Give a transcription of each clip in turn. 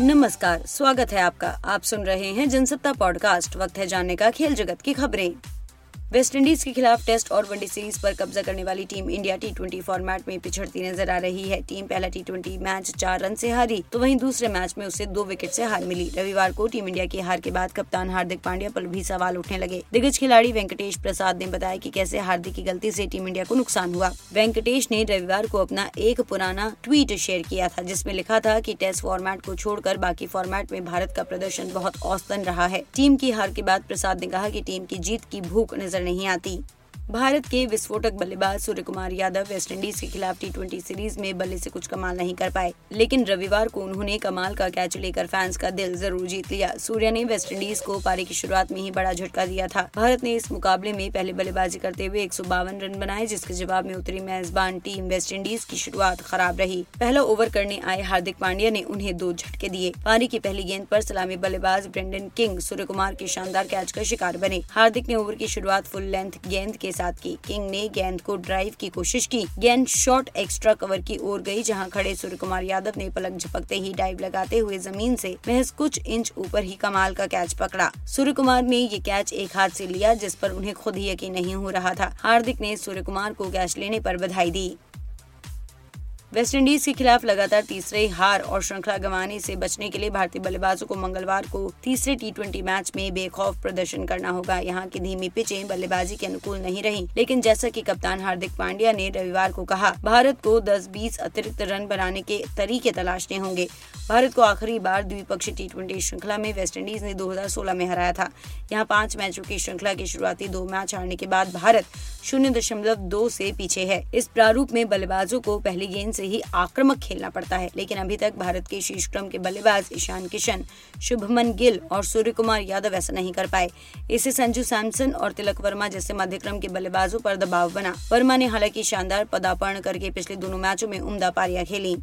नमस्कार, स्वागत है आपका। आप सुन रहे हैं जनसत्ता पॉडकास्ट, वक्त है जानने का, खेल जगत की खबरें। वेस्ट इंडीज के खिलाफ टेस्ट और वनडे सीरीज़ पर कब्जा करने वाली team India T twenty format में पिछड़ती नज़र आ रही है। टीम पहला टी ट्वेंटी मैच चार रन से हारी तो वहीं दूसरे मैच में उसे दो विकेट से हार मिली। रविवार को टीम इंडिया की हार के बाद कप्तान हार्दिक पांड्या पर भी सवाल उठने लगे। दिग्गज खिलाड़ी वेंकटेश प्रसाद ने बताया की कैसे हार्दिक की गलती ऐसी टीम इंडिया को नुकसान हुआ। वेंकटेश ने रविवार को अपना एक पुराना ट्वीट शेयर किया था, जिसमें लिखा था की टेस्ट फॉर्मेट को छोड़कर बाकी फॉर्मेट में भारत का प्रदर्शन बहुत औसतन रहा है। टीम की हार के बाद प्रसाद ने कहा की टीम की जीत की भूख नज़र नहीं आती। भारत के विस्फोटक बल्लेबाज सूर्य कुमार यादव वेस्टइंडीज के खिलाफ टी सीरीज़ में बल्ले से कुछ कमाल नहीं कर पाए। लेकिन रविवार को उन्होंने कमाल का कैच लेकर फैंस का दिल ज़रूर जीत लिया। सूर्य ने वेस्टइंडीज को पारी की शुरुआत में ही बड़ा झटका दिया था। भारत ने इस मुकाबले में पहले बल्लेबाजी करते हुए एक सौ बावन रन बनाए, जिसके जवाब में उतरी मेजबान टीम वेस्टइंडीज की शुरुआत खराब रही। पहला ओवर करने आए हार्दिक पांड्या ने उन्हें दो झटके दिए। पारी की पहली गेंद पर सलामी बल्लेबाज ब्रेंडन किंग सूर्य कुमार के शानदार कैच का शिकार बने। हार्दिक ने ओवर की शुरुआत फुल लेंथ गेंद के साथ की। किंग ने गेंद को ड्राइव की कोशिश की। गेंद शॉर्ट एक्स्ट्रा कवर की ओर गई, जहाँ खड़े सूर्य कुमार यादव ने पलक झपकते ही डाइव लगाते हुए ज़मीन से महज कुछ इंच ऊपर ही कमाल का कैच पकड़ा। सूर्य कुमार ने ये कैच एक हाथ से लिया, जिस पर उन्हें खुद ही यकीन नहीं हो रहा था। हार्दिक ने सूर्य कुमार को कैच लेने पर बधाई दी। वेस्टइंडीज के खिलाफ लगातार तीसरे हार और श्रृंखला गंवाने से बचने के लिए भारतीय बल्लेबाजों को मंगलवार को तीसरे टी मैच में बेखौफ प्रदर्शन करना होगा। यहाँ की धीमी पिचें बल्लेबाजी के अनुकूल नहीं रही, लेकिन जैसा कि कप्तान हार्दिक पांड्या ने रविवार को कहा, भारत को 10-20 अतिरिक्त रन बनाने के तरीके तलाशने होंगे। भारत को आखिरी बार द्विपक्षीय टी ट्वेंटी श्रृंखला में वेस्टइंडीज ने 2016 में हराया था। यहाँ पाँच मैचों की श्रृंखला के शुरुआती दो मैच हारने के बाद भारत शून्य दशमलव दो से पीछे है। इस प्रारूप में बल्लेबाजों को पहली गेंद से ही आक्रामक खेलना पड़ता है। लेकिन अभी तक भारत के शीर्ष क्रम के बल्लेबाज ईशान किशन, शुभमन गिल और सूर्य कुमार यादव ऐसा नहीं कर पाए। इससे संजू सैमसन और तिलक वर्मा जैसे मध्यक्रम के बल्लेबाजों पर दबाव बना। वर्मा ने हालाँकि शानदार पदार्पण करके पिछले दोनों मैचों में उमदा पारियाँ खेली।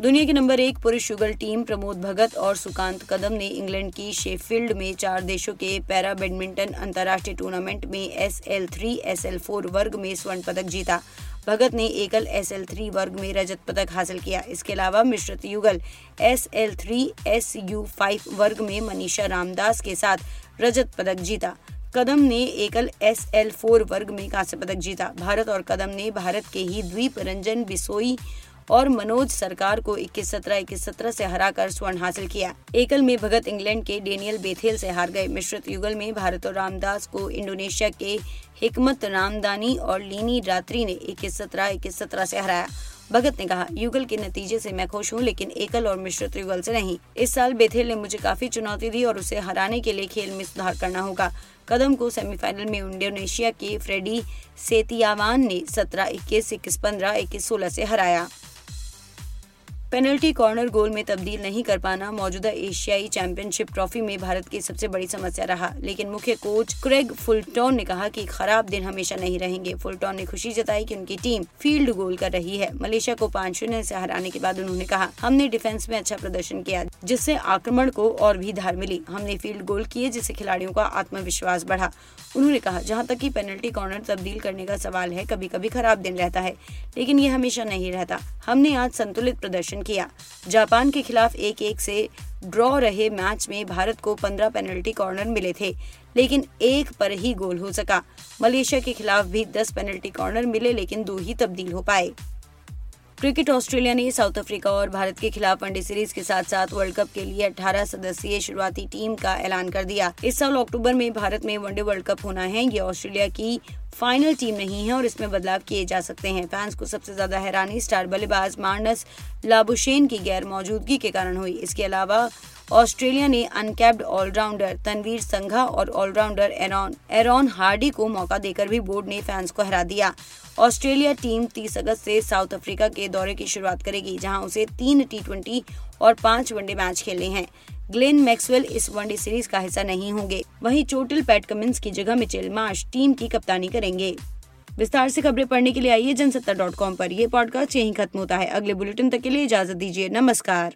दुनिया की नंबर एक पुरुष युगल टीम प्रमोद भगत और सुकांत कदम ने इंग्लैंड की शेफील्ड में चार देशों के पैरा बैडमिंटन अंतर्राष्ट्रीय टूर्नामेंट में S L three S L four वर्ग में स्वर्ण पदक जीता। भगत ने एकल एस एल थ्री वर्ग में रजत पदक हासिल किया। इसके अलावा मिश्रित युगल S L three S U five वर्ग में मनीषा रामदास के साथ रजत पदक जीता। कदम ने एकल एस एल फोर वर्ग में कांस्य पदक जीता। भारत और कदम ने भारत के ही द्वीप रंजन बिसोई और मनोज सरकार को 21 सत्रह, इक्कीस सत्रह से हराकर स्वर्ण हासिल किया। एकल में भगत इंग्लैंड के डेनियल बेथेल से हार गए। मिश्रित युगल में भारत और रामदास को इंडोनेशिया के हिकमत रामदानी और लीनी रात्रि ने इक्कीस सत्रह इक्कीस सत्रह से हराया। भगत ने कहा, युगल के नतीजे से मैं खुश हूँ, लेकिन एकल और मिश्रित युगल से नहीं। इस साल बेथेल ने मुझे काफ़ी चुनौती दी और उसे हराने के लिए खेल में सुधार करना होगा। कदम को सेमीफाइनल में इंडोनेशिया के फ्रेडी सेतियावान ने सत्रह, इक्कीस इक्कीस, पंद्रह, इक्कीस, सोलह से हराया। पेनल्टी कॉर्नर गोल में तब्दील नहीं कर पाना मौजूदा एशियाई चैंपियनशिप ट्रॉफी में भारत की सबसे बड़ी समस्या रहा। लेकिन मुख्य कोच क्रेग फुलटॉन ने कहा कि खराब दिन हमेशा नहीं रहेंगे। फुलटॉन ने खुशी जताई कि उनकी टीम फ़ील्ड गोल कर रही है। मलेशिया को पाँच शून्य से हराने के बाद उन्होंने कहा, हमने डिफेंस में अच्छा प्रदर्शन किया, जिससे आक्रमण को और भी धार मिली। हमने फ़ील्ड गोल किए, जिससे खिलाड़ियों का आत्मविश्वास बढ़ा। उन्होंने कहा, जहाँ तक की पेनल्टी कॉर्नर तब्दील करने का सवाल है कभी कभी खराब दिन रहता है, लेकिन ये हमेशा नहीं रहता। हमने आज संतुलित प्रदर्शन किया। जापान के खिलाफ एक एक से ड्रॉ रहे मैच में भारत को 15 पेनल्टी कॉर्नर मिले थे, लेकिन एक पर ही गोल हो सका। मलेशिया के खिलाफ भी 10 पेनल्टी कॉर्नर मिले, लेकिन दो ही तब्दील हो पाए। क्रिकेट ऑस्ट्रेलिया ने साउथ अफ्रीका और भारत के खिलाफ वनडे सीरीज़ के साथ साथ वर्ल्ड कप के लिए 18 सदस्यीय शुरुआती टीम का ऐलान कर दिया। इस साल अक्टूबर में भारत में वनडे वर्ल्ड कप होना है। ये ऑस्ट्रेलिया की फाइनल टीम नहीं है और इसमें बदलाव किए जा सकते हैं। फैंस को सबसे ज़्यादा हैरानी स्टार बल्लेबाज मार्नस लाबुशेन की गैर मौजूदगी के कारण हुई। इसके अलावा ऑस्ट्रेलिया ने अनकैप्ड ऑलराउंडर तनवीर संघा और ऑलराउंडर एरॉन एरॉन हार्डी को मौका देकर भी बोर्ड ने फैंस को हरा दिया। ऑस्ट्रेलिया टीम 30 अगस्त से साउथ अफ्रीका के दौरे की शुरुआत करेगी, जहाँ उसे तीन टी और पाँच वनडे मैच खेलने हैं। ग्लेन मैक्सवेल इस वनडे सीरीज़ का हिस्सा नहीं होंगे। वहीं चोटिल पैट कमिंस की जगह मिचेल मार्श टीम की कप्तानी करेंगे। विस्तार से खबरें पढ़ने के लिए आइए जनसत्ता डॉट कॉम पर। यह पॉडकास्ट यहीं खत्म होता है। अगले बुलेटिन तक के लिए इजाज़त दीजिए। नमस्कार।